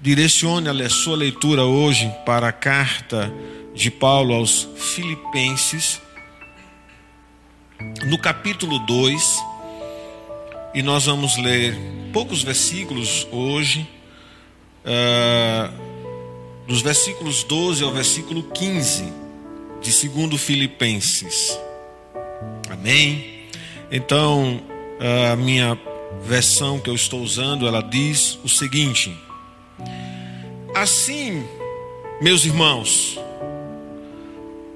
direcione a sua leitura hoje para a carta de Paulo aos Filipenses, no capítulo 2, e nós vamos ler poucos versículos hoje, uh, dos versículos 12 ao versículo 15 de 2 Filipenses. Amém? Então, a minha versão que eu estou usando, ela diz o seguinte: Assim, meus irmãos,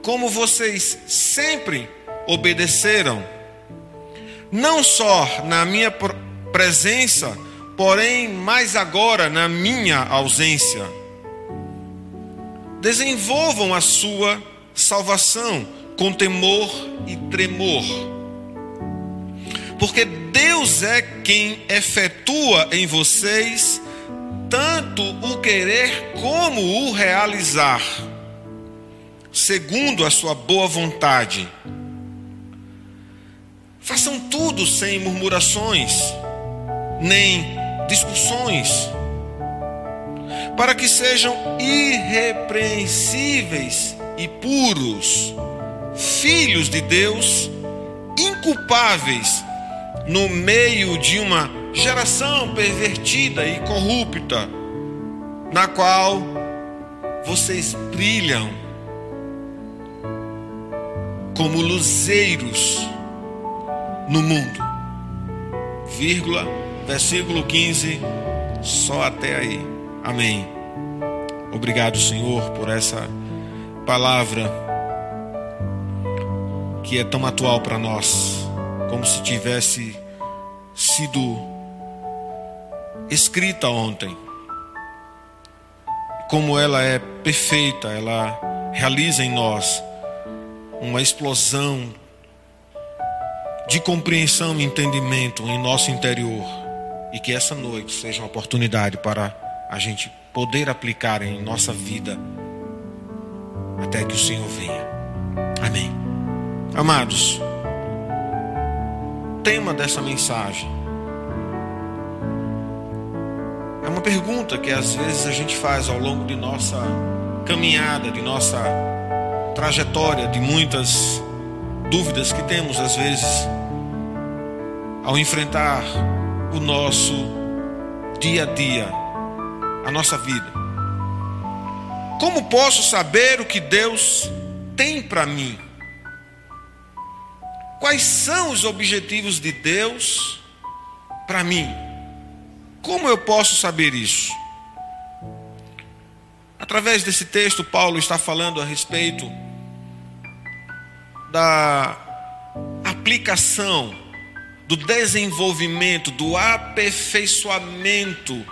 como vocês sempre obedeceram, não só na minha presença, porém mais agora na minha ausência, desenvolvam a sua salvação com temor e tremor. Porque Deus é quem efetua em vocês tanto o querer como o realizar, segundo a sua boa vontade. Façam tudo sem murmurações, nem discussões, para que sejam irrepreensíveis e puros, filhos de Deus, inculpáveis no meio de uma geração pervertida e corrupta, na qual vocês brilham como luzeiros no mundo. Vírgula, versículo 15, só até aí. Amém. Obrigado, Senhor, por essa palavra que é tão atual para nós, como se tivesse sido escrita ontem. Como ela é perfeita, ela realiza em nós uma explosão de compreensão e entendimento em nosso interior. E que essa noite seja uma oportunidade para a gente poder aplicar em nossa vida até que o Senhor venha. Amém. Amados, tema dessa mensagem É uma pergunta que às vezes a gente faz ao longo de nossa caminhada, de nossa trajetória, de muitas dúvidas que temos às vezes ao enfrentar o nosso dia a dia, a nossa vida. Como posso saber o que Deus tem para mim? Quais são os objetivos de Deus para mim? Como eu posso saber isso? Através desse texto, Paulo está falando a respeito da aplicação, do desenvolvimento, do aperfeiçoamento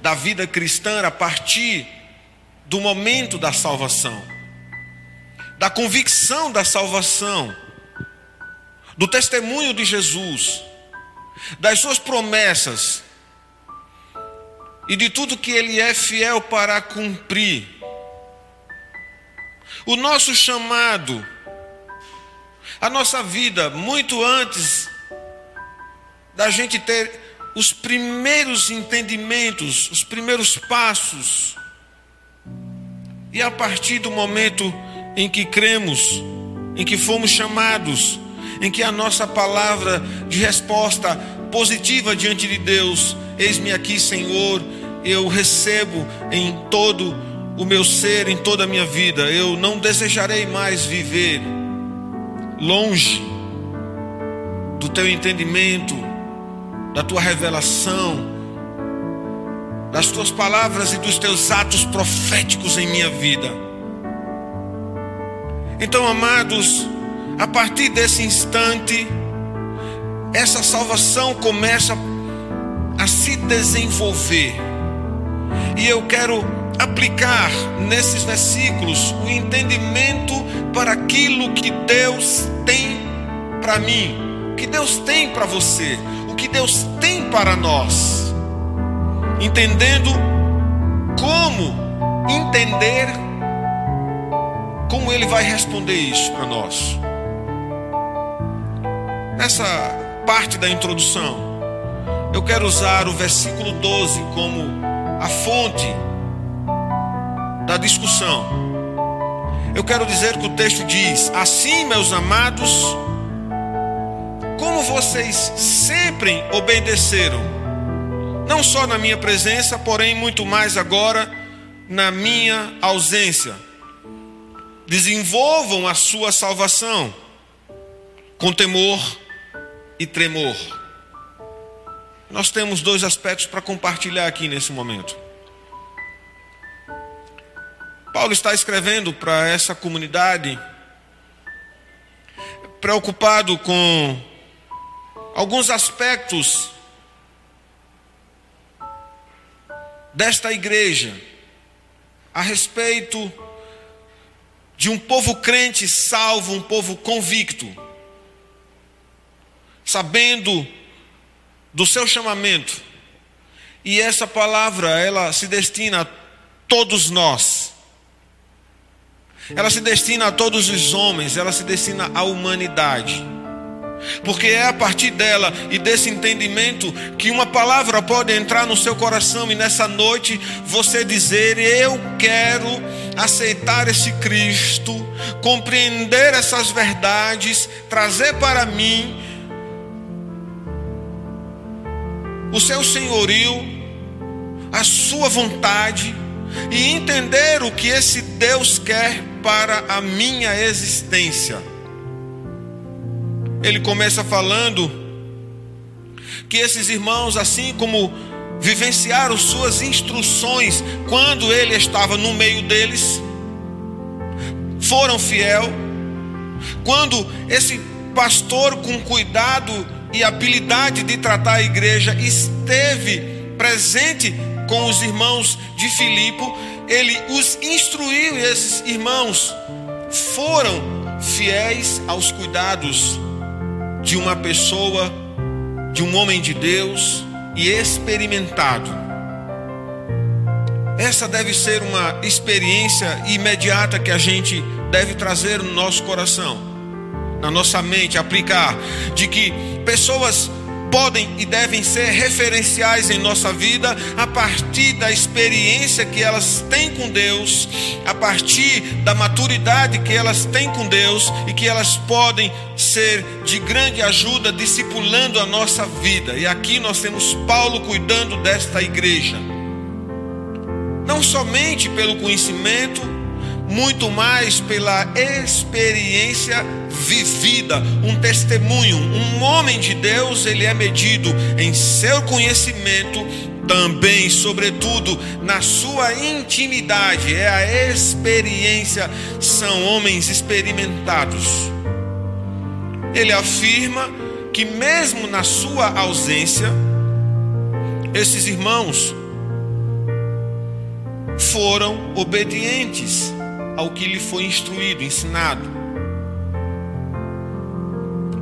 da vida cristã a partir do momento da salvação, da convicção da salvação, do testemunho de Jesus das suas promessas e de tudo que Ele é fiel para cumprir. O nosso chamado, a nossa vida, muito antes da gente ter os primeiros entendimentos, os primeiros passos, e a partir do momento em que cremos, em que fomos chamados, em que a nossa palavra de resposta positiva diante de Deus, eis-me aqui, Senhor, eu recebo em todo o meu ser, em toda a minha vida, eu não desejarei mais viver longe do teu entendimento, da tua revelação, das tuas palavras e dos teus atos proféticos em minha vida. Então, amados, a partir desse instante, essa salvação começa a se desenvolver. E eu quero aplicar nesses versículos o entendimento para aquilo que Deus tem para mim, o que Deus tem para você, o que Deus tem para nós. Entendendo como entender como ele vai responder isso para nós. Nessa parte da introdução, eu quero usar o versículo 12 como a fonte da discussão. Eu quero dizer que o texto diz: Assim, meus amados, como vocês sempre obedeceram, não só na minha presença, porém muito mais agora na minha ausência. Desenvolvam a sua salvação com temor e tremor. Nós temos dois aspectos para compartilhar aqui nesse momento. Paulo está escrevendo para essa comunidade, preocupado com alguns aspectos desta igreja a respeito de um povo crente salvo, um povo convicto, sabendo do seu chamamento. E essa palavra, ela se destina a todos nós. Ela se destina a todos os homens, ela se destina à humanidade. Porque é a partir dela e desse entendimento que uma palavra pode entrar no seu coração e nessa noite você dizer: Eu quero aceitar esse Cristo, compreender essas verdades, trazer para mim o seu senhorio, a sua vontade e entender o que esse Deus quer para a minha existência. Ele começa falando que esses irmãos, assim como vivenciaram suas instruções quando ele estava no meio deles, foram fiel. Quando esse pastor com cuidado e habilidade de tratar a igreja esteve presente com os irmãos de Filipe, ele os instruiu e esses irmãos foram fiéis aos cuidados de uma pessoa, de um homem de Deus e experimentado. Essa deve ser uma experiência imediata que a gente deve trazer no nosso coração, na nossa mente, aplicar, de que pessoas podem e devem ser referenciais em nossa vida a partir da experiência que elas têm com Deus, a partir da maturidade que elas têm com Deus e que elas podem ser de grande ajuda discipulando a nossa vida. E aqui nós temos Paulo cuidando desta igreja. Não somente pelo conhecimento, muito mais pela experiência vivida, um testemunho. Um homem de Deus, ele é medido em seu conhecimento, também, sobretudo, na sua intimidade. É a experiência, são homens experimentados. Ele afirma que, mesmo na sua ausência, esses irmãos foram obedientes ao que lhe foi instruído, ensinado.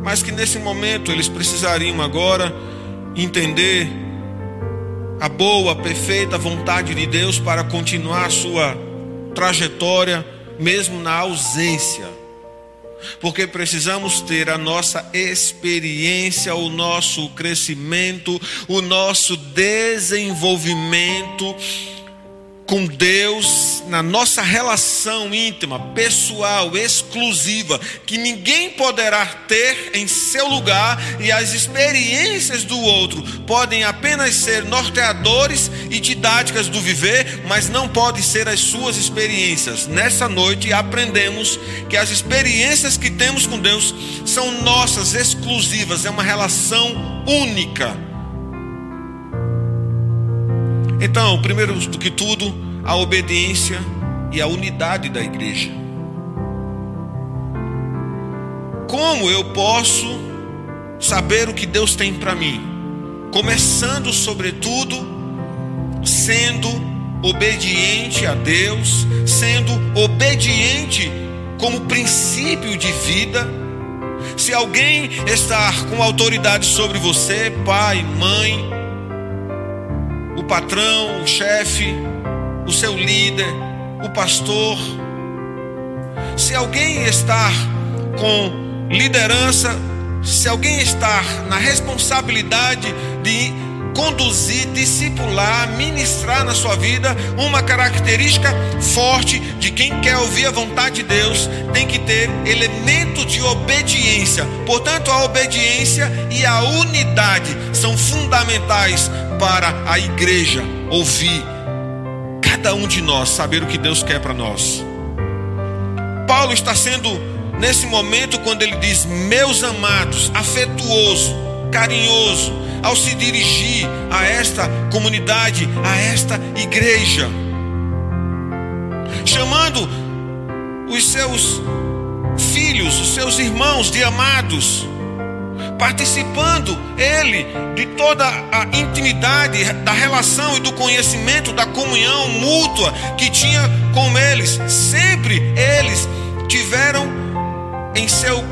Mas que nesse momento eles precisariam agora entender a boa, perfeita vontade de Deus para continuar sua trajetória, mesmo na ausência. Porque precisamos ter a nossa experiência, o nosso crescimento, o nosso desenvolvimento com Deus, na nossa relação íntima, pessoal, exclusiva, que ninguém poderá ter em seu lugar, e as experiências do outro podem apenas ser norteadores e didáticas do viver, mas não podem ser as suas experiências. Nessa noite aprendemos que as experiências que temos com Deus são nossas, exclusivas, é uma relação única então, primeiro do que tudo, a obediência e a unidade da igreja. Como eu posso saber o que Deus tem para mim? Começando, sobretudo, sendo obediente a Deus, sendo obediente como princípio de vida. Se alguém está com autoridade sobre você, pai, mãe, o patrão, o chefe, o seu líder, o pastor. Se alguém está com liderança, se alguém está na responsabilidade de conduzir, discipular, ministrar na sua vida uma característica forte de quem quer ouvir a vontade de Deus, tem que ter elemento de obediência. Portanto, a obediência e a unidade são fundamentais para a igreja ouvir cada um de nós, saber o que Deus quer para nós. Paulo está sendo nesse momento quando ele diz meus amados, afetuoso, carinhoso, ao se dirigir a esta comunidade, a esta igreja, chamando os seus filhos, os seus irmãos de amados, participando ele de toda a intimidade da relação e do conhecimento da comunhão mútua que tinha com eles. Sempre eles tiveram em seu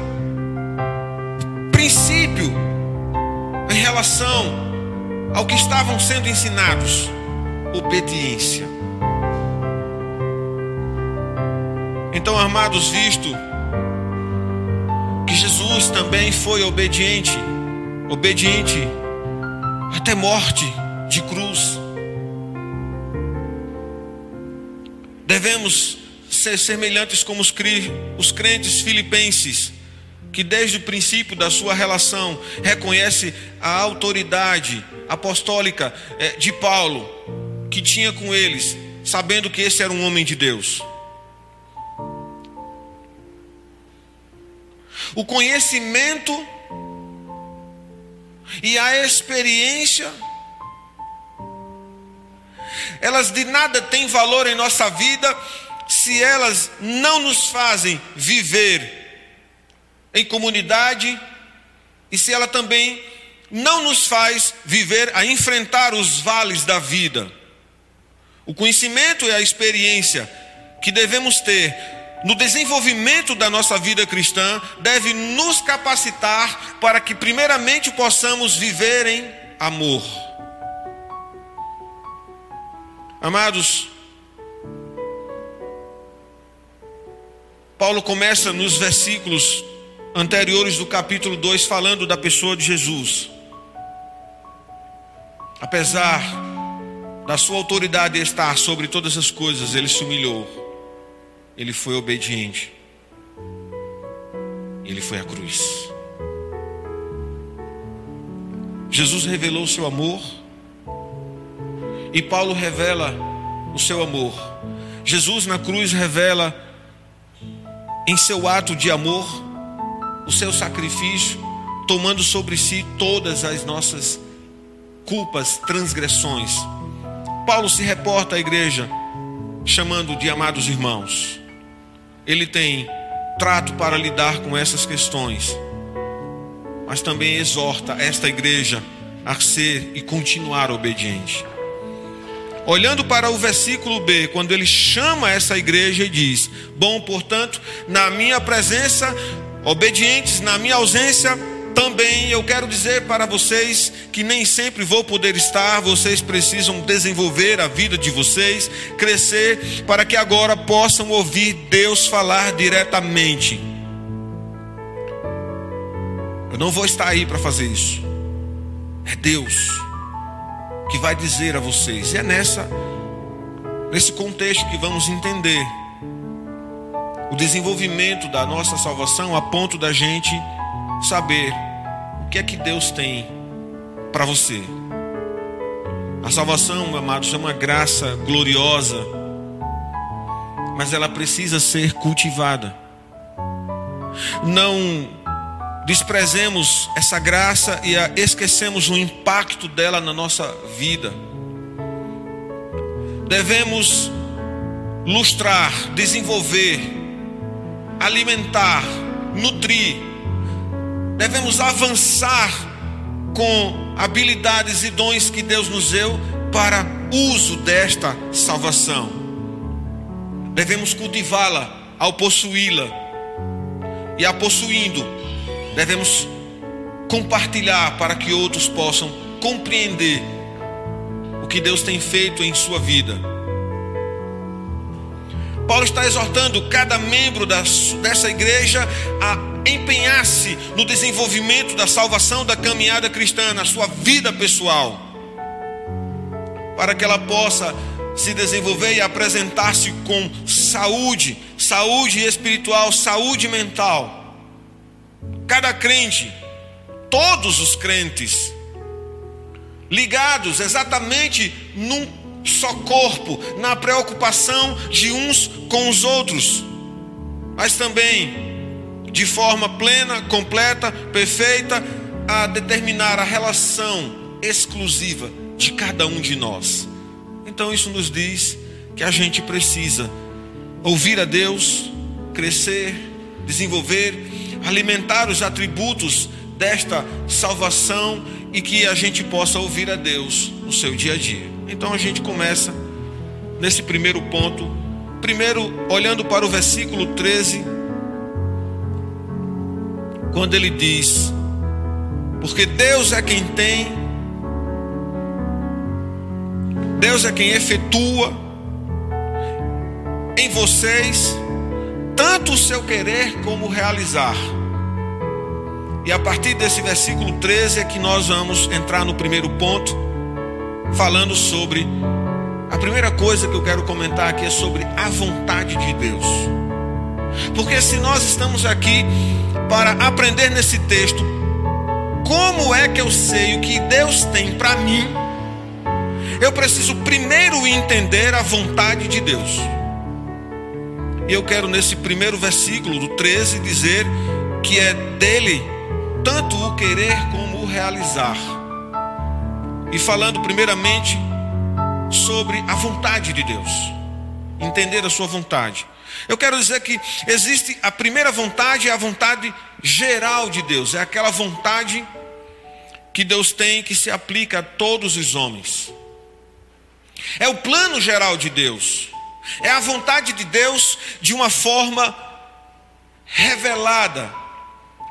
princípio em relação ao que estavam sendo ensinados, obediência. Então, amados, visto que Jesus também foi obediente, obediente até morte de cruz. Devemos ser semelhantes como os crentes filipenses, que desde o princípio da sua relação reconhece a autoridade apostólica eh, de Paulo, que tinha com eles, sabendo que esse era um homem de Deus. O conhecimento e a experiência, elas de nada têm valor em nossa vida se elas não nos fazem viver em comunidade e se ela também não nos faz viver a enfrentar os vales da vida. O conhecimento e a experiência que devemos ter no desenvolvimento da nossa vida cristã, deve nos capacitar para que, primeiramente, possamos viver em amor. Amados, Paulo começa nos versículos anteriores do capítulo 2 falando da pessoa de Jesus. Apesar da sua autoridade estar sobre todas as coisas, ele se humilhou ele foi obediente. Ele foi à cruz. Jesus revelou o seu amor. E Paulo revela o seu amor. Jesus na cruz revela em seu ato de amor o seu sacrifício, tomando sobre si todas as nossas culpas, transgressões. Paulo se reporta à igreja chamando de amados irmãos ele tem trato para lidar com essas questões, mas também exorta esta igreja a ser e continuar obediente. Olhando para o versículo B, quando ele chama essa igreja e diz: Bom, portanto, na minha presença, obedientes, na minha ausência, também eu quero dizer para vocês que nem sempre vou poder estar, vocês precisam desenvolver a vida de vocês, crescer, para que agora possam ouvir Deus falar diretamente. Eu não vou estar aí para fazer isso, é Deus que vai dizer a vocês, e é nessa, nesse contexto que vamos entender o desenvolvimento da nossa salvação a ponto da gente saber o que é que Deus tem para você. A salvação, amados, é uma graça gloriosa, mas ela precisa ser cultivada. Não desprezemos essa graça e esquecemos o impacto dela na nossa vida. Devemos lustrar, desenvolver, alimentar, nutrir devemos avançar com habilidades e dons que Deus nos deu para uso desta salvação. Devemos cultivá-la ao possuí-la, e a possuindo, devemos compartilhar para que outros possam compreender o que Deus tem feito em sua vida. Paulo está exortando cada membro dessa igreja a empenhar-se no desenvolvimento da salvação da caminhada cristã, na sua vida pessoal. para que ela possa se desenvolver e apresentar-se com saúde, saúde espiritual, saúde mental. Cada crente, todos os crentes, ligados exatamente num só corpo, na preocupação de uns com os outros, mas também de forma plena, completa, perfeita, a determinar a relação exclusiva de cada um de nós. Então isso nos diz que a gente precisa ouvir a Deus, crescer, desenvolver, alimentar os atributos desta salvação e que a gente possa ouvir a Deus no seu dia a dia. Então a gente começa nesse primeiro ponto, primeiro olhando para o versículo 13, quando ele diz: Porque Deus é quem tem, Deus é quem efetua em vocês tanto o seu querer como realizar. E a partir desse versículo 13 é que nós vamos entrar no primeiro ponto, falando sobre. A primeira coisa que eu quero comentar aqui é sobre a vontade de Deus. Porque se nós estamos aqui para aprender nesse texto, como é que eu sei o que Deus tem para mim? Eu preciso primeiro entender a vontade de Deus. E eu quero nesse primeiro versículo do 13 dizer que é dele tanto o querer como o realizar. E falando primeiramente sobre a vontade de Deus, entender a sua vontade. Eu quero dizer que existe a primeira vontade, é a vontade geral de Deus, é aquela vontade que Deus tem que se aplica a todos os homens. É o plano geral de Deus. É a vontade de Deus de uma forma revelada.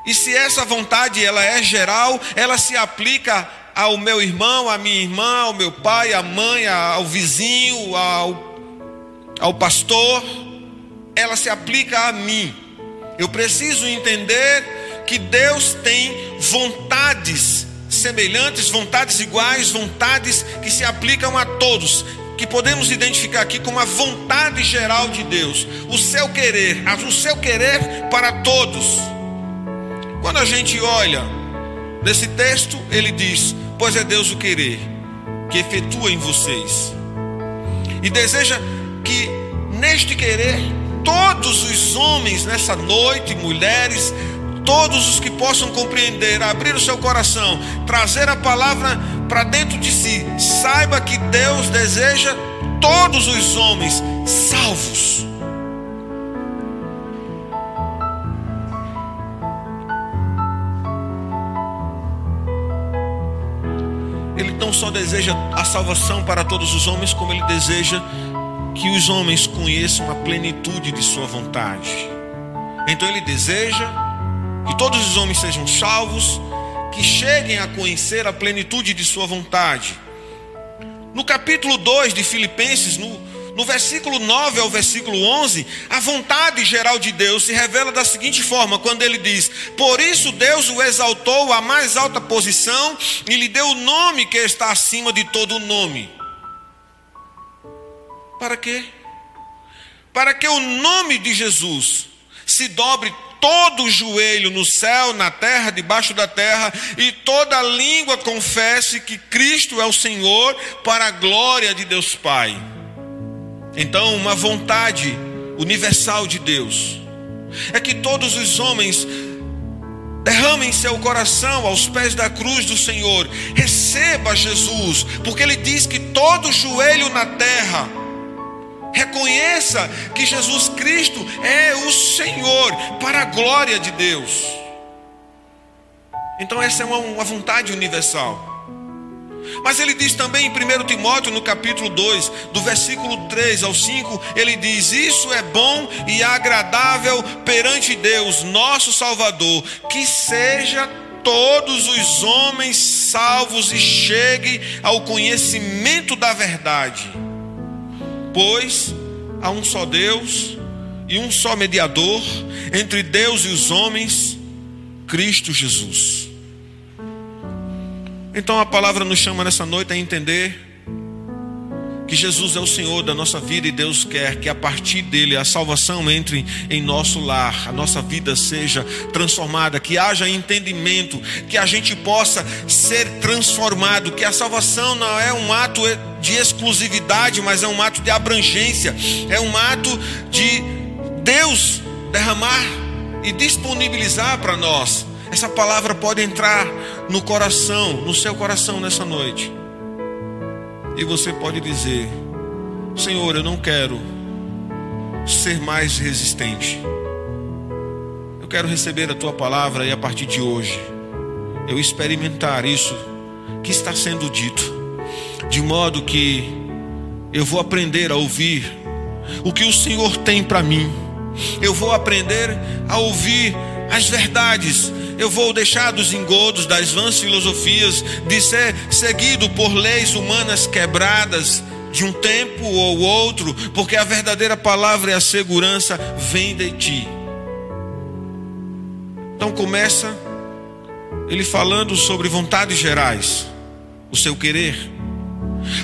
E se essa vontade ela é geral, ela se aplica ao meu irmão, à minha irmã, ao meu pai, à mãe, ao vizinho, ao, ao pastor, ela se aplica a mim. Eu preciso entender que Deus tem vontades semelhantes, vontades iguais, vontades que se aplicam a todos, que podemos identificar aqui como a vontade geral de Deus, o seu querer, o seu querer para todos. Quando a gente olha nesse texto, ele diz: Pois é Deus o querer que efetua em vocês, e deseja que neste querer todos os homens nessa noite, mulheres, todos os que possam compreender, abrir o seu coração, trazer a palavra para dentro de si, saiba que Deus deseja todos os homens salvos. Ele não só deseja a salvação para todos os homens, como ele deseja que os homens conheçam a plenitude de Sua vontade. Então Ele deseja que todos os homens sejam salvos, que cheguem a conhecer a plenitude de Sua vontade. No capítulo 2 de Filipenses, no, no versículo 9 ao versículo 11, a vontade geral de Deus se revela da seguinte forma: quando ele diz: Por isso Deus o exaltou à mais alta posição e lhe deu o nome que está acima de todo nome para quê? Para que o nome de Jesus se dobre todo o joelho no céu, na terra, debaixo da terra, e toda língua confesse que Cristo é o Senhor, para a glória de Deus Pai. Então, uma vontade universal de Deus é que todos os homens derramem seu coração aos pés da cruz do Senhor, receba Jesus, porque Ele diz que todo joelho na terra, Reconheça que Jesus Cristo é o Senhor, para a glória de Deus. Então, essa é uma, uma vontade universal. Mas ele diz também em 1 Timóteo, no capítulo 2, do versículo 3 ao 5, ele diz: Isso é bom e agradável perante Deus, nosso Salvador, que seja todos os homens salvos e chegue ao conhecimento da verdade. Pois há um só Deus e um só mediador entre Deus e os homens, Cristo Jesus. Então a palavra nos chama nessa noite a entender que Jesus é o Senhor da nossa vida e Deus quer que a partir dele a salvação entre em nosso lar, a nossa vida seja transformada, que haja entendimento, que a gente possa ser transformado, que a salvação não é um ato de exclusividade, mas é um ato de abrangência, é um ato de Deus derramar e disponibilizar para nós. Essa palavra pode entrar no coração, no seu coração nessa noite. E você pode dizer: Senhor, eu não quero ser mais resistente. Eu quero receber a tua palavra e a partir de hoje eu experimentar isso que está sendo dito, de modo que eu vou aprender a ouvir o que o Senhor tem para mim. Eu vou aprender a ouvir as verdades eu vou deixar dos engodos, das vãs filosofias, de ser seguido por leis humanas quebradas de um tempo ou outro, porque a verdadeira palavra e a segurança vem de ti. Então começa ele falando sobre vontades gerais, o seu querer.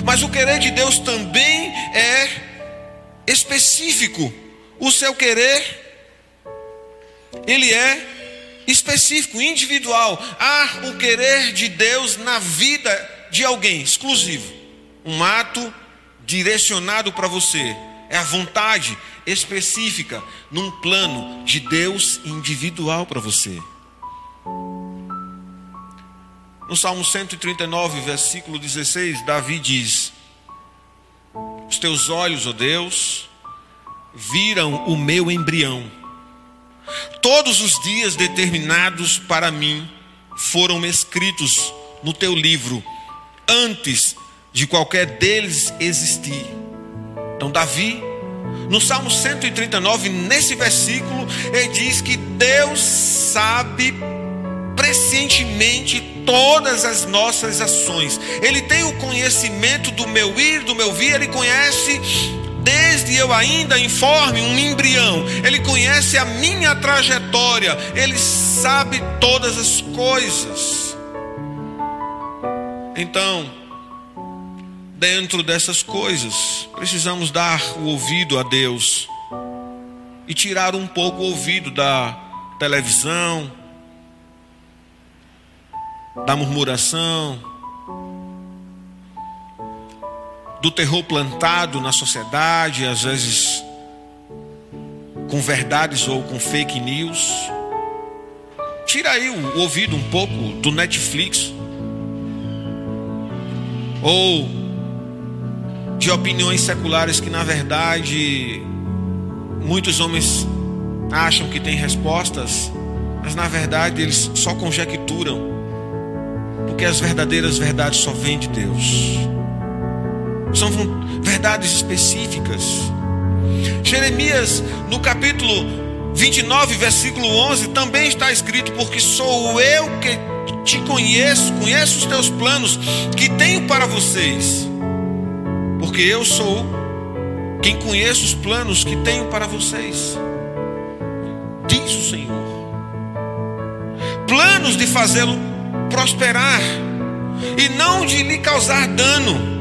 Mas o querer de Deus também é específico. O seu querer ele é específico, individual. Há o querer de Deus na vida de alguém, exclusivo. Um ato direcionado para você. É a vontade específica num plano de Deus individual para você. No Salmo 139, versículo 16, Davi diz: Os teus olhos, ó Deus, viram o meu embrião Todos os dias determinados para mim foram escritos no teu livro, antes de qualquer deles existir. Então, Davi, no Salmo 139, nesse versículo, ele diz que Deus sabe prescientemente todas as nossas ações. Ele tem o conhecimento do meu ir, do meu vir, ele conhece desde eu ainda informe um embrião. Ele conhece a minha trajetória, ele sabe todas as coisas. Então, dentro dessas coisas, precisamos dar o ouvido a Deus e tirar um pouco o ouvido da televisão, da murmuração, do terror plantado na sociedade, às vezes com verdades ou com fake news. Tira aí o ouvido um pouco do Netflix. Ou de opiniões seculares que na verdade muitos homens acham que têm respostas, mas na verdade eles só conjecturam. Porque as verdadeiras verdades só vêm de Deus são verdades específicas. Jeremias, no capítulo 29, versículo 11, também está escrito: Porque sou eu que te conheço, conheço os teus planos que tenho para vocês. Porque eu sou quem conhece os planos que tenho para vocês. Diz o Senhor. Planos de fazê-lo prosperar e não de lhe causar dano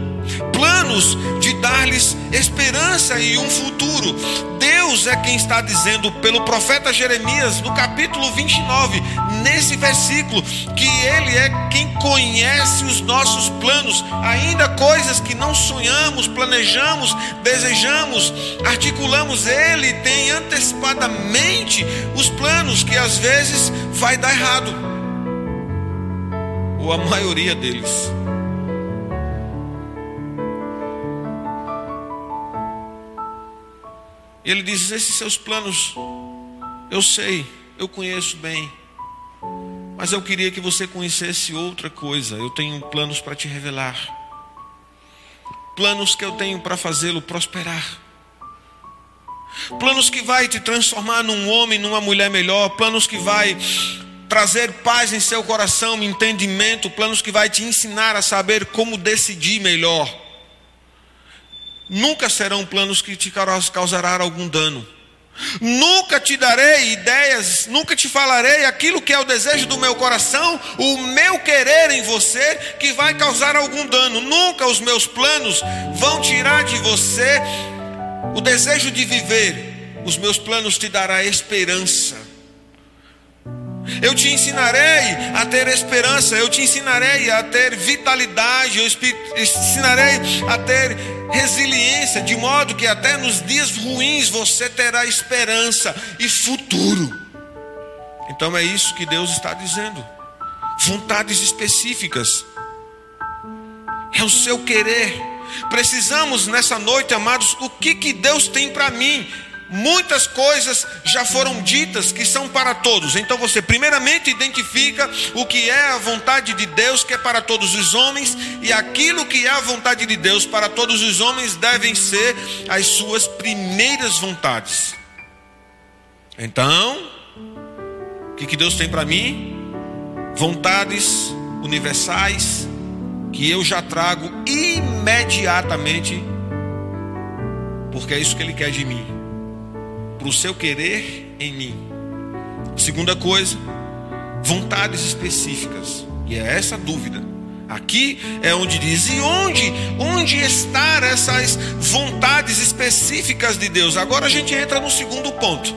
planos de dar-lhes esperança e um futuro. Deus é quem está dizendo pelo profeta Jeremias, no capítulo 29, nesse versículo, que Ele é quem conhece os nossos planos, ainda coisas que não sonhamos, planejamos, desejamos, articulamos. Ele tem antecipadamente os planos que às vezes vai dar errado, ou a maioria deles. E ele diz: Esses seus planos, eu sei, eu conheço bem. Mas eu queria que você conhecesse outra coisa. Eu tenho planos para te revelar. Planos que eu tenho para fazê-lo prosperar. Planos que vai te transformar num homem, numa mulher melhor, planos que vai trazer paz em seu coração, entendimento, planos que vai te ensinar a saber como decidir melhor. Nunca serão planos que te causarão algum dano. Nunca te darei ideias, nunca te falarei aquilo que é o desejo do meu coração, o meu querer em você, que vai causar algum dano. Nunca os meus planos vão tirar de você o desejo de viver. Os meus planos te dará esperança. Eu te ensinarei a ter esperança, eu te ensinarei a ter vitalidade, eu ensinarei a ter resiliência, de modo que até nos dias ruins você terá esperança e futuro. Então é isso que Deus está dizendo. Vontades específicas. É o seu querer. Precisamos nessa noite, amados, o que que Deus tem para mim? Muitas coisas já foram ditas que são para todos. Então você primeiramente identifica o que é a vontade de Deus, que é para todos os homens, e aquilo que é a vontade de Deus para todos os homens devem ser as suas primeiras vontades. Então, o que, Deus tem para mim? Vontades universais que eu já trago imediatamente, porque é isso que Ele quer de mim o seu querer em mim. Segunda coisa, vontades específicas. E é essa dúvida. Aqui é onde diz: e onde, onde estar essas vontades específicas de Deus? Agora a gente entra no segundo ponto.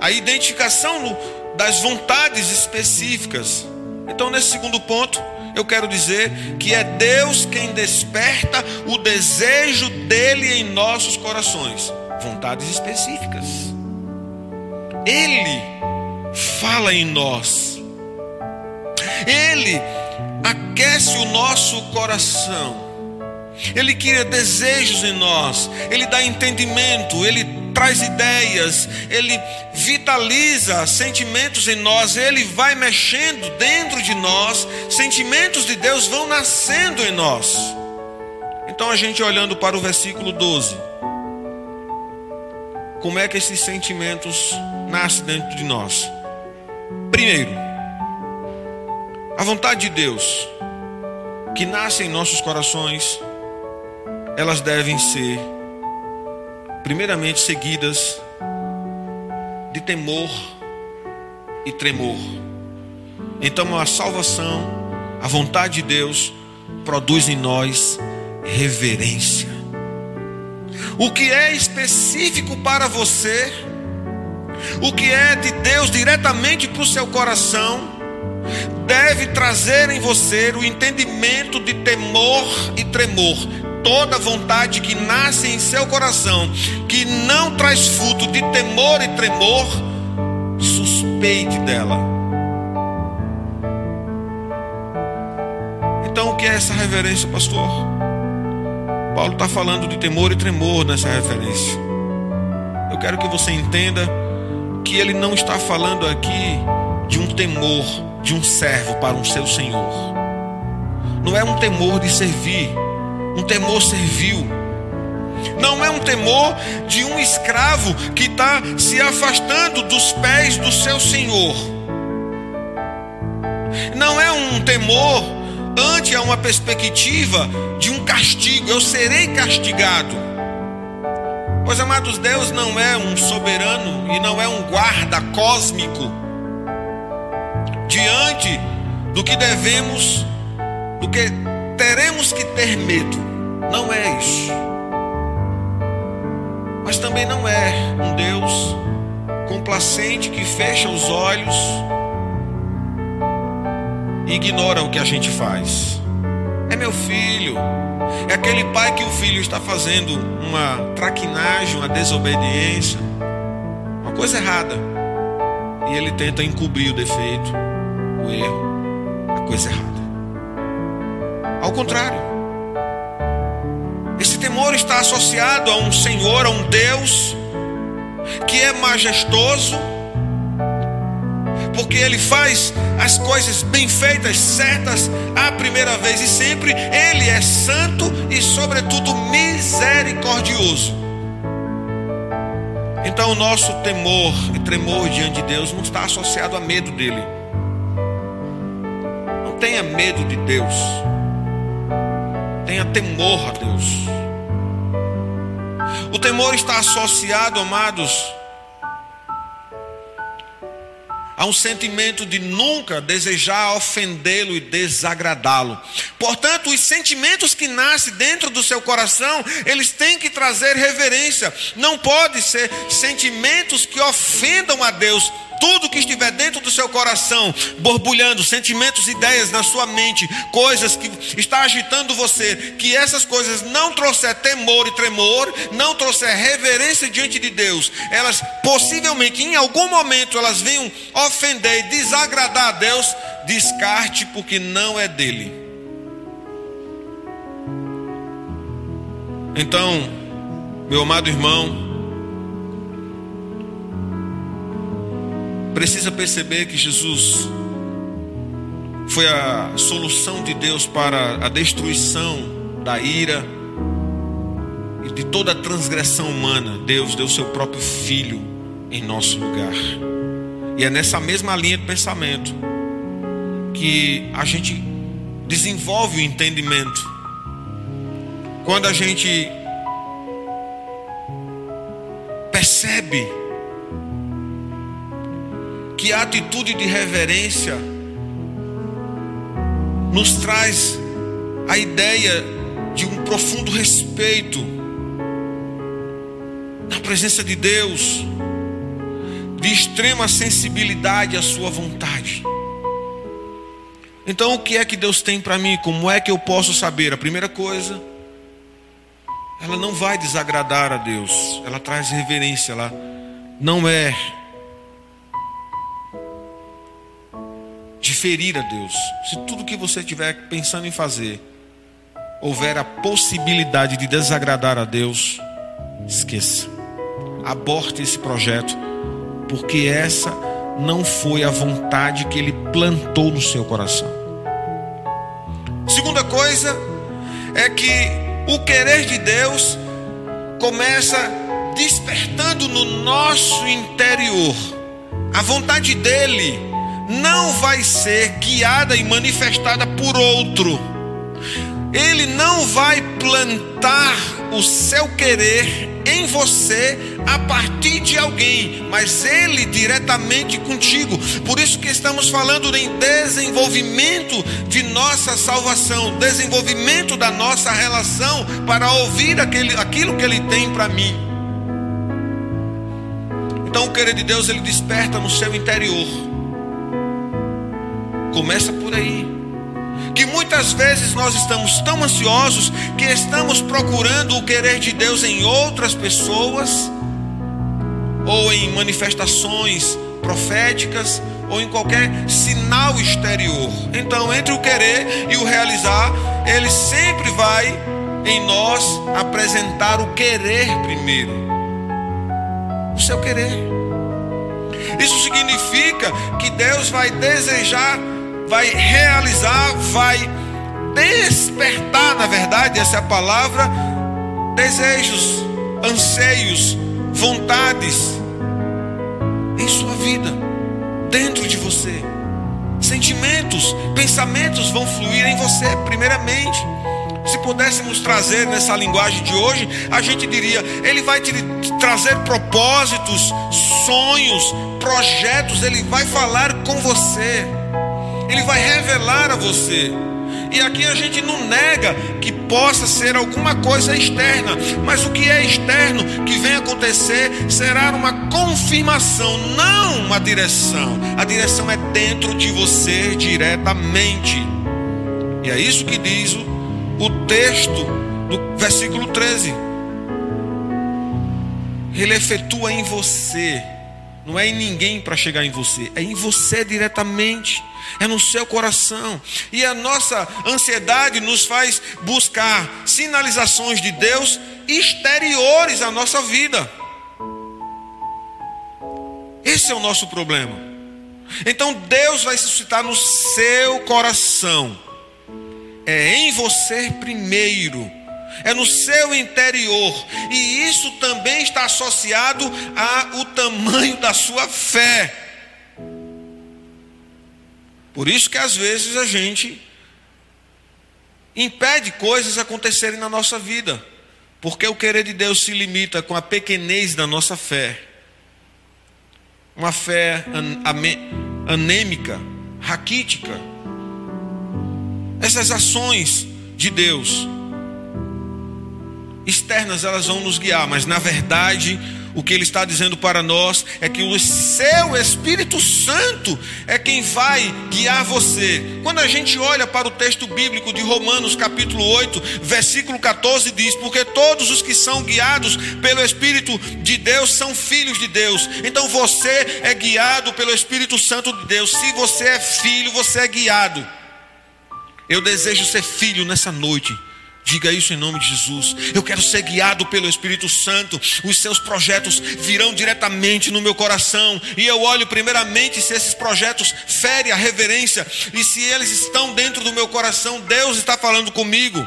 A identificação das vontades específicas. Então, nesse segundo ponto, eu quero dizer que é Deus quem desperta o desejo dele em nossos corações vontades específicas. Ele fala em nós. Ele aquece o nosso coração. Ele cria desejos em nós. Ele dá entendimento. Ele traz ideias. Ele vitaliza sentimentos em nós. Ele vai mexendo dentro de nós. Sentimentos de Deus vão nascendo em nós. Então a gente olhando para o versículo 12 como é que esses sentimentos nascem dentro de nós? Primeiro, a vontade de Deus que nasce em nossos corações, elas devem ser primeiramente seguidas de temor e tremor. Então a salvação, a vontade de Deus produz em nós reverência o que é específico para você, o que é de Deus diretamente para o seu coração, deve trazer em você o entendimento de temor e tremor. Toda vontade que nasce em seu coração, que não traz fruto de temor e tremor, suspeite dela. Então, o que é essa reverência, pastor? Paulo está falando de temor e tremor nessa referência. Eu quero que você entenda que ele não está falando aqui de um temor de um servo para um seu senhor. Não é um temor de servir, um temor servil. Não é um temor de um escravo que está se afastando dos pés do seu senhor. Não é um temor ante a uma perspectiva de um castigo, eu serei castigado. Pois, amados, Deus não é um soberano e não é um guarda cósmico diante do que devemos, do que teremos que ter medo. Não é isso. Mas também não é um Deus complacente que fecha os olhos ignora o que a gente faz. É meu filho. É aquele pai que o filho está fazendo uma traquinagem, uma desobediência, uma coisa errada. E ele tenta encobrir o defeito, o erro, a coisa errada. Ao contrário, esse temor está associado a um Senhor, a um Deus que é majestoso porque Ele faz as coisas bem feitas, certas, a primeira vez e sempre. Ele é santo e, sobretudo, misericordioso. Então, o nosso temor e tremor diante de Deus não está associado a medo dele. Não tenha medo de Deus, tenha temor a Deus. O temor está associado, amados, a um sentimento de nunca desejar ofendê-lo e desagradá-lo. Portanto, os sentimentos que nascem dentro do seu coração, eles têm que trazer reverência. Não pode ser sentimentos que ofendam a Deus, tudo que estiver dentro do seu coração, borbulhando, sentimentos, ideias na sua mente, coisas que está agitando você, que essas coisas não trouxer temor e tremor, não trouxer reverência diante de Deus, elas possivelmente em algum momento elas venham ofender e desagradar a Deus, descarte porque não é dele. Então, meu amado irmão, precisa perceber que Jesus foi a solução de Deus para a destruição da ira e de toda a transgressão humana. Deus deu seu próprio filho em nosso lugar. E é nessa mesma linha de pensamento que a gente desenvolve o entendimento. Quando a gente percebe que a atitude de reverência nos traz a ideia de um profundo respeito na presença de Deus, de extrema sensibilidade à Sua vontade. Então, o que é que Deus tem para mim? Como é que eu posso saber? A primeira coisa, ela não vai desagradar a Deus, ela traz reverência, ela não é ferir a Deus. Se tudo que você estiver pensando em fazer houver a possibilidade de desagradar a Deus, esqueça. Aborte esse projeto, porque essa não foi a vontade que ele plantou no seu coração. Segunda coisa é que o querer de Deus começa despertando no nosso interior a vontade dele não vai ser guiada e manifestada por outro. Ele não vai plantar o seu querer em você a partir de alguém, mas ele diretamente contigo. Por isso que estamos falando em desenvolvimento de nossa salvação, desenvolvimento da nossa relação para ouvir aquele, aquilo que ele tem para mim. Então o querer de Deus ele desperta no seu interior Começa por aí. Que muitas vezes nós estamos tão ansiosos que estamos procurando o querer de Deus em outras pessoas, ou em manifestações proféticas, ou em qualquer sinal exterior. Então, entre o querer e o realizar, ele sempre vai em nós apresentar o querer primeiro. O seu querer. Isso significa que Deus vai desejar vai realizar, vai despertar, na verdade, essa é a palavra, desejos, anseios, vontades em sua vida, dentro de você. Sentimentos, pensamentos vão fluir em você, primeiramente. Se pudéssemos trazer nessa linguagem de hoje, a gente diria: Ele vai te trazer propósitos, sonhos, projetos, Ele vai falar com você. Ele vai revelar a você. E aqui a gente não nega que possa ser alguma coisa externa, mas o que é externo que vem acontecer será uma confirmação, não uma direção. A direção é dentro de você diretamente. E é isso que diz o, o texto do versículo 13. Ele efetua em você não é em ninguém para chegar em você, é em você diretamente, é no seu coração. E a nossa ansiedade nos faz buscar sinalizações de Deus exteriores à nossa vida. Esse é o nosso problema. Então Deus vai suscitar no seu coração, é em você primeiro é no seu interior, e isso também está associado ao tamanho da sua fé. Por isso que às vezes a gente impede coisas acontecerem na nossa vida, Porque o querer de Deus se limita com a pequenez da nossa fé. Uma fé anêmica, raquítica. Essas ações de Deus externas elas vão nos guiar, mas na verdade o que ele está dizendo para nós é que o seu Espírito Santo é quem vai guiar você. Quando a gente olha para o texto bíblico de Romanos, capítulo 8, versículo 14, diz: Porque todos os que são guiados pelo Espírito de Deus são filhos de Deus. Então você é guiado pelo Espírito Santo de Deus. Se você é filho, você é guiado. Eu desejo ser filho nessa noite. Diga isso em nome de Jesus. Eu quero ser guiado pelo Espírito Santo. Os seus projetos virão diretamente no meu coração. E eu olho primeiramente se esses projetos ferem a reverência. E se eles estão dentro do meu coração, Deus está falando comigo.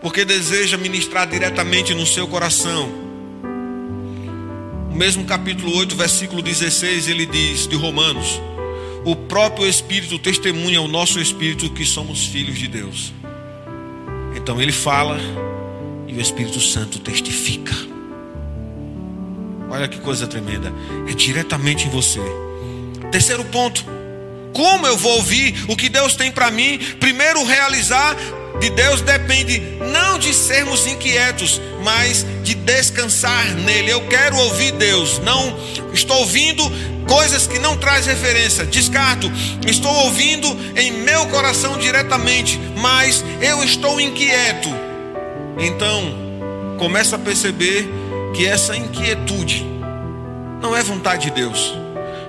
Porque deseja ministrar diretamente no seu coração. O mesmo capítulo 8, versículo 16, ele diz de Romanos o próprio Espírito testemunha ao nosso espírito que somos filhos de Deus. Então ele fala e o Espírito Santo testifica. Olha que coisa tremenda. É diretamente em você. Terceiro ponto. Como eu vou ouvir o que Deus tem para mim? Primeiro, realizar de Deus depende não de sermos inquietos, mas de descansar nele. Eu quero ouvir Deus, não estou ouvindo coisas que não traz referência. Descarto. Estou ouvindo em meu coração diretamente, mas eu estou inquieto. Então, começa a perceber que essa inquietude não é vontade de Deus,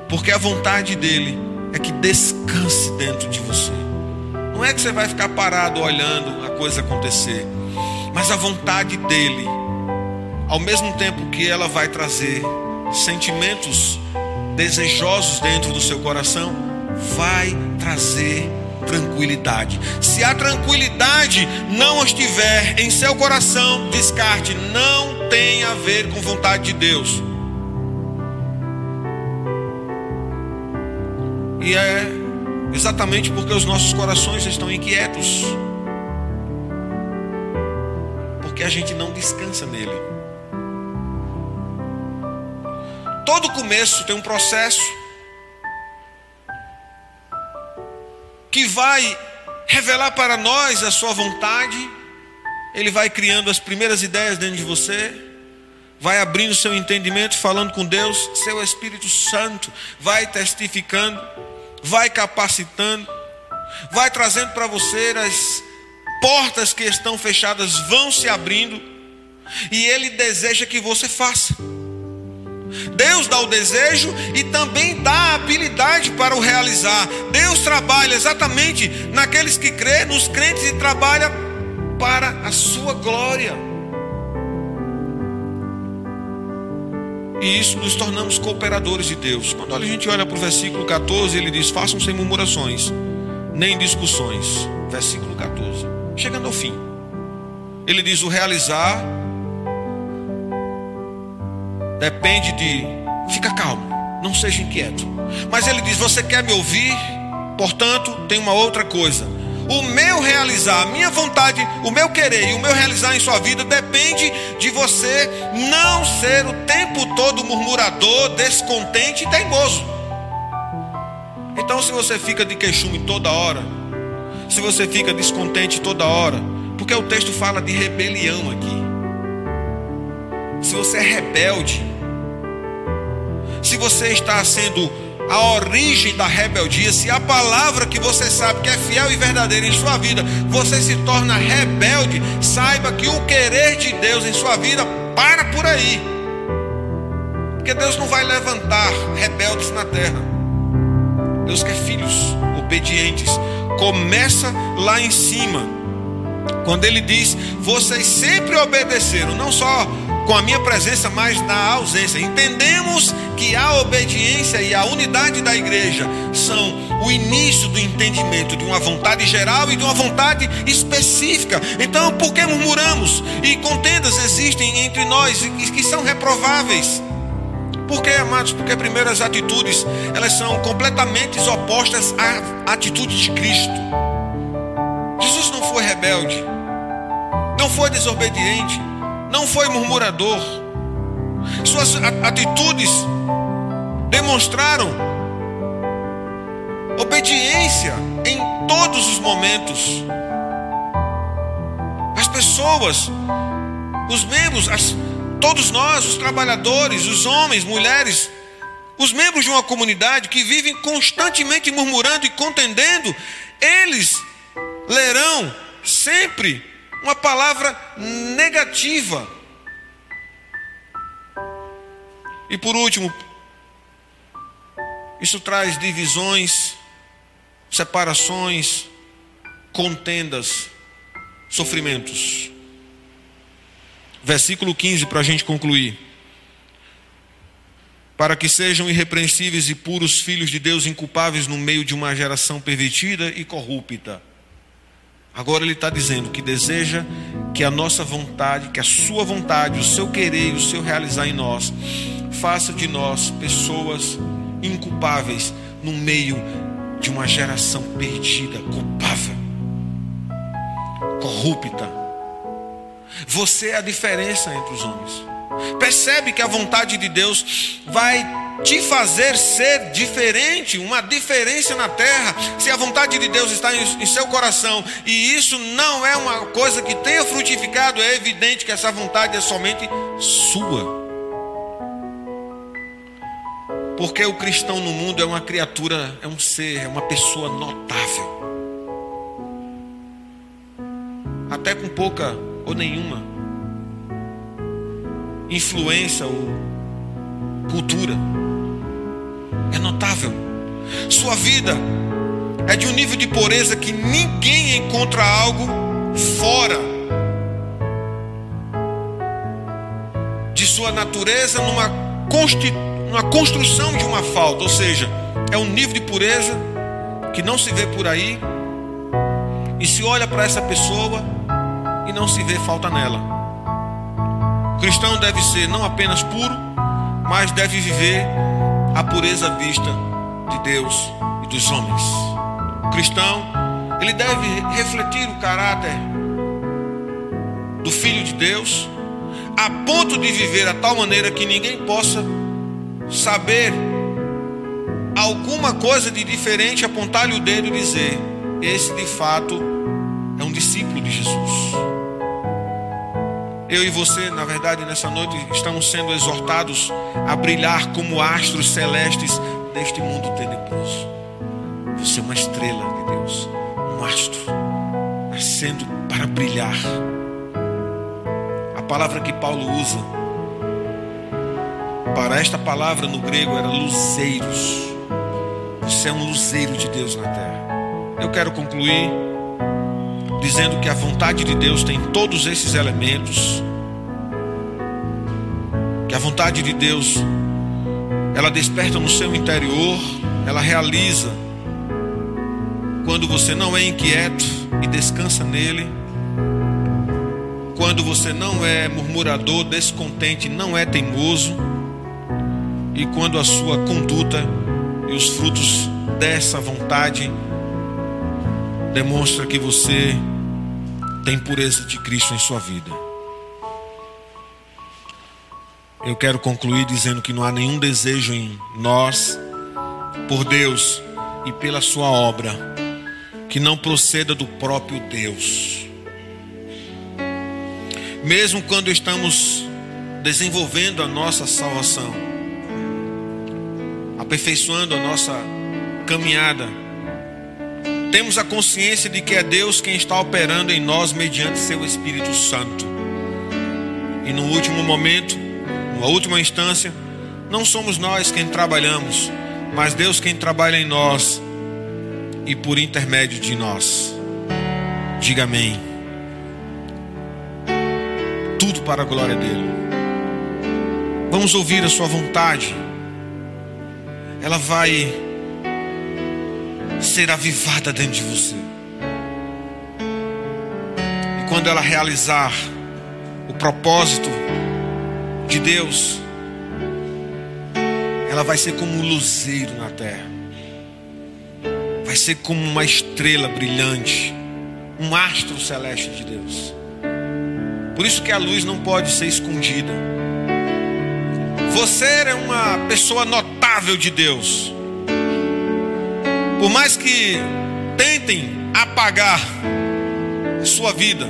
porque a vontade dele é que descanse dentro de você. Não é que você vai ficar parado olhando a coisa acontecer, mas a vontade dele, ao mesmo tempo que ela vai trazer sentimentos desejosos dentro do seu coração, vai trazer tranquilidade. Se a tranquilidade não estiver em seu coração, descarte, não tem a ver com vontade de Deus. E é exatamente porque os nossos corações estão inquietos. Porque a gente não descansa nele. Todo começo tem um processo que vai revelar para nós a sua vontade. Ele vai criando as primeiras ideias dentro de você, vai abrindo seu entendimento, falando com Deus, seu Espírito Santo vai testificando, vai capacitando, vai trazendo para você as portas que estão fechadas vão se abrindo, e ele deseja que você faça. Deus dá o desejo e também dá a habilidade para o realizar. Deus trabalha exatamente naqueles que crê, nos crentes e trabalha para a sua glória. E isso nos tornamos cooperadores de Deus. Quando a gente olha para o versículo 14, ele diz: Façam sem murmurações, nem discussões. Versículo 14. Chegando ao fim. Ele diz: O realizar depende de. Fica calmo, não seja inquieto. Mas ele diz: Você quer me ouvir? Portanto, tem uma outra coisa. O meu realizar, a minha vontade, o meu querer e o meu realizar em sua vida depende de você não ser o tempo todo murmurador, descontente e teimoso. Então, se você fica de queixume toda hora, se você fica descontente toda hora, porque o texto fala de rebelião aqui. Se você é rebelde, se você está sendo a origem da rebeldia, se a palavra que você sabe que é fiel e verdadeira em sua vida, você se torna rebelde, saiba que o querer de Deus em sua vida para por aí. Porque Deus não vai levantar rebeldes na terra. Deus quer filhos obedientes. Começa lá em cima. Quando ele diz: "Vocês sempre obedeceram, não só com a minha presença, mas na ausência. Entendemos que a obediência e a unidade da igreja são o início do entendimento de uma vontade geral e de uma vontade específica. Então, por que murmuramos? E contendas existem entre nós que são reprováveis. Por amados? Porque primeiro as atitudes, elas são completamente opostas à atitude de Cristo. Jesus não foi rebelde. não foi desobediente, não foi murmurador. Suas atitudes demonstraram obediência em todos os momentos. As pessoas, os membros, as, todos nós, os trabalhadores, os homens, mulheres, os membros de uma comunidade que vivem constantemente murmurando e contendendo, eles lerão sempre uma palavra negativa. E por último, isso traz divisões, separações, contendas, sofrimentos. Versículo 15 para a gente concluir. Para que sejam irrepreensíveis e puros filhos de Deus, inculpáveis no meio de uma geração pervertida e corrupta. Agora ele está dizendo que deseja que a nossa vontade, que a sua vontade, o seu querer o seu realizar em nós, faça de nós pessoas inculpáveis no meio de uma geração perdida, culpável, corrupta. Você é a diferença entre os homens. Percebe que a vontade de Deus vai te fazer ser diferente, uma diferença na terra. Se a vontade de Deus está em, seu coração e isso não é uma coisa que tenha frutificado, é evidente que essa vontade é somente sua. Porque o cristão no mundo é uma criatura, é um ser, é uma pessoa notável. Até com pouca ou nenhuma influência ou cultura. É notável. Sua vida é de um nível de pureza que ninguém encontra algo fora de sua natureza numa, numa construção de uma falta. Ou seja, é um nível de pureza que não se vê por aí e se olha para essa pessoa e não se vê falta nela. Cristão deve ser não apenas puro, mas deve viver a pureza vista de Deus e dos homens. O cristão, ele deve refletir o caráter do Filho de Deus, a ponto de viver a tal maneira que ninguém possa saber alguma coisa de diferente, apontar-lhe o dedo e dizer: esse de fato é um discípulo de Jesus. Eu e você, na verdade, nessa noite estamos sendo exortados a brilhar como astros celestes neste mundo tenebroso. Você é uma estrela de Deus, um astro, nascendo para brilhar. A palavra que Paulo usa para esta palavra no grego era luzeiros. Você é um luzeiro de Deus na terra. Eu quero concluir dizendo que a vontade de Deus tem todos esses elementos. Que a vontade de Deus ela desperta no seu interior, ela realiza quando você não é inquieto e descansa nele. Quando você não é murmurador, descontente, não é teimoso. E quando a sua conduta e os frutos dessa vontade demonstra que você tem pureza de Cristo em sua vida. Eu quero concluir dizendo que não há nenhum desejo em nós, por Deus e pela Sua obra, que não proceda do próprio Deus. Mesmo quando estamos desenvolvendo a nossa salvação, aperfeiçoando a nossa caminhada, temos a consciência de que é Deus quem está operando em nós mediante seu Espírito Santo. E no último momento, numa última instância, não somos nós quem trabalhamos, mas Deus quem trabalha em nós e por intermédio de nós. Diga amém. Tudo para a glória dele. Vamos ouvir a sua vontade. Ela vai ser avivada dentro de você. E quando ela realizar o propósito de Deus, ela vai ser como um luzeiro na terra, vai ser como uma estrela brilhante, um astro celeste de Deus. Por isso que a luz não pode ser escondida. Você é uma pessoa notável de Deus. Por mais que tentem apagar a sua vida,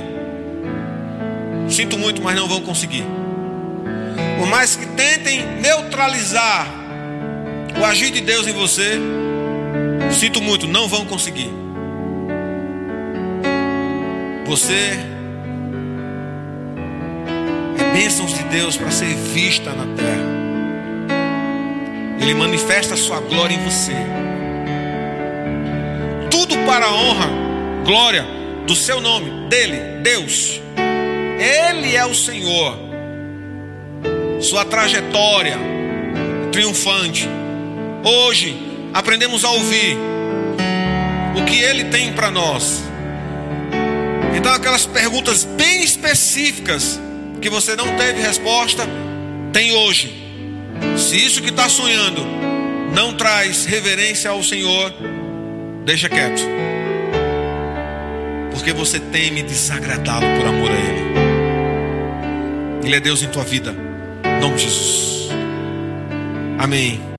sinto muito, mas não vão conseguir. Por mais que tentem neutralizar o agir de Deus em você, sinto muito, não vão conseguir. Você é bênçãos de Deus para ser vista na terra. Ele manifesta a sua glória em você. Para a honra, glória do seu nome, dele, Deus. Ele é o Senhor. Sua trajetória triunfante. Hoje aprendemos a ouvir o que ele tem para nós. Então, aquelas perguntas bem específicas que você não teve resposta, tem hoje. Se isso que está sonhando não traz reverência ao Senhor, deixa quieto. Porque você teme desagradá-lo por amor a Ele. Ele é Deus em tua vida. Em nome de Jesus. Amém.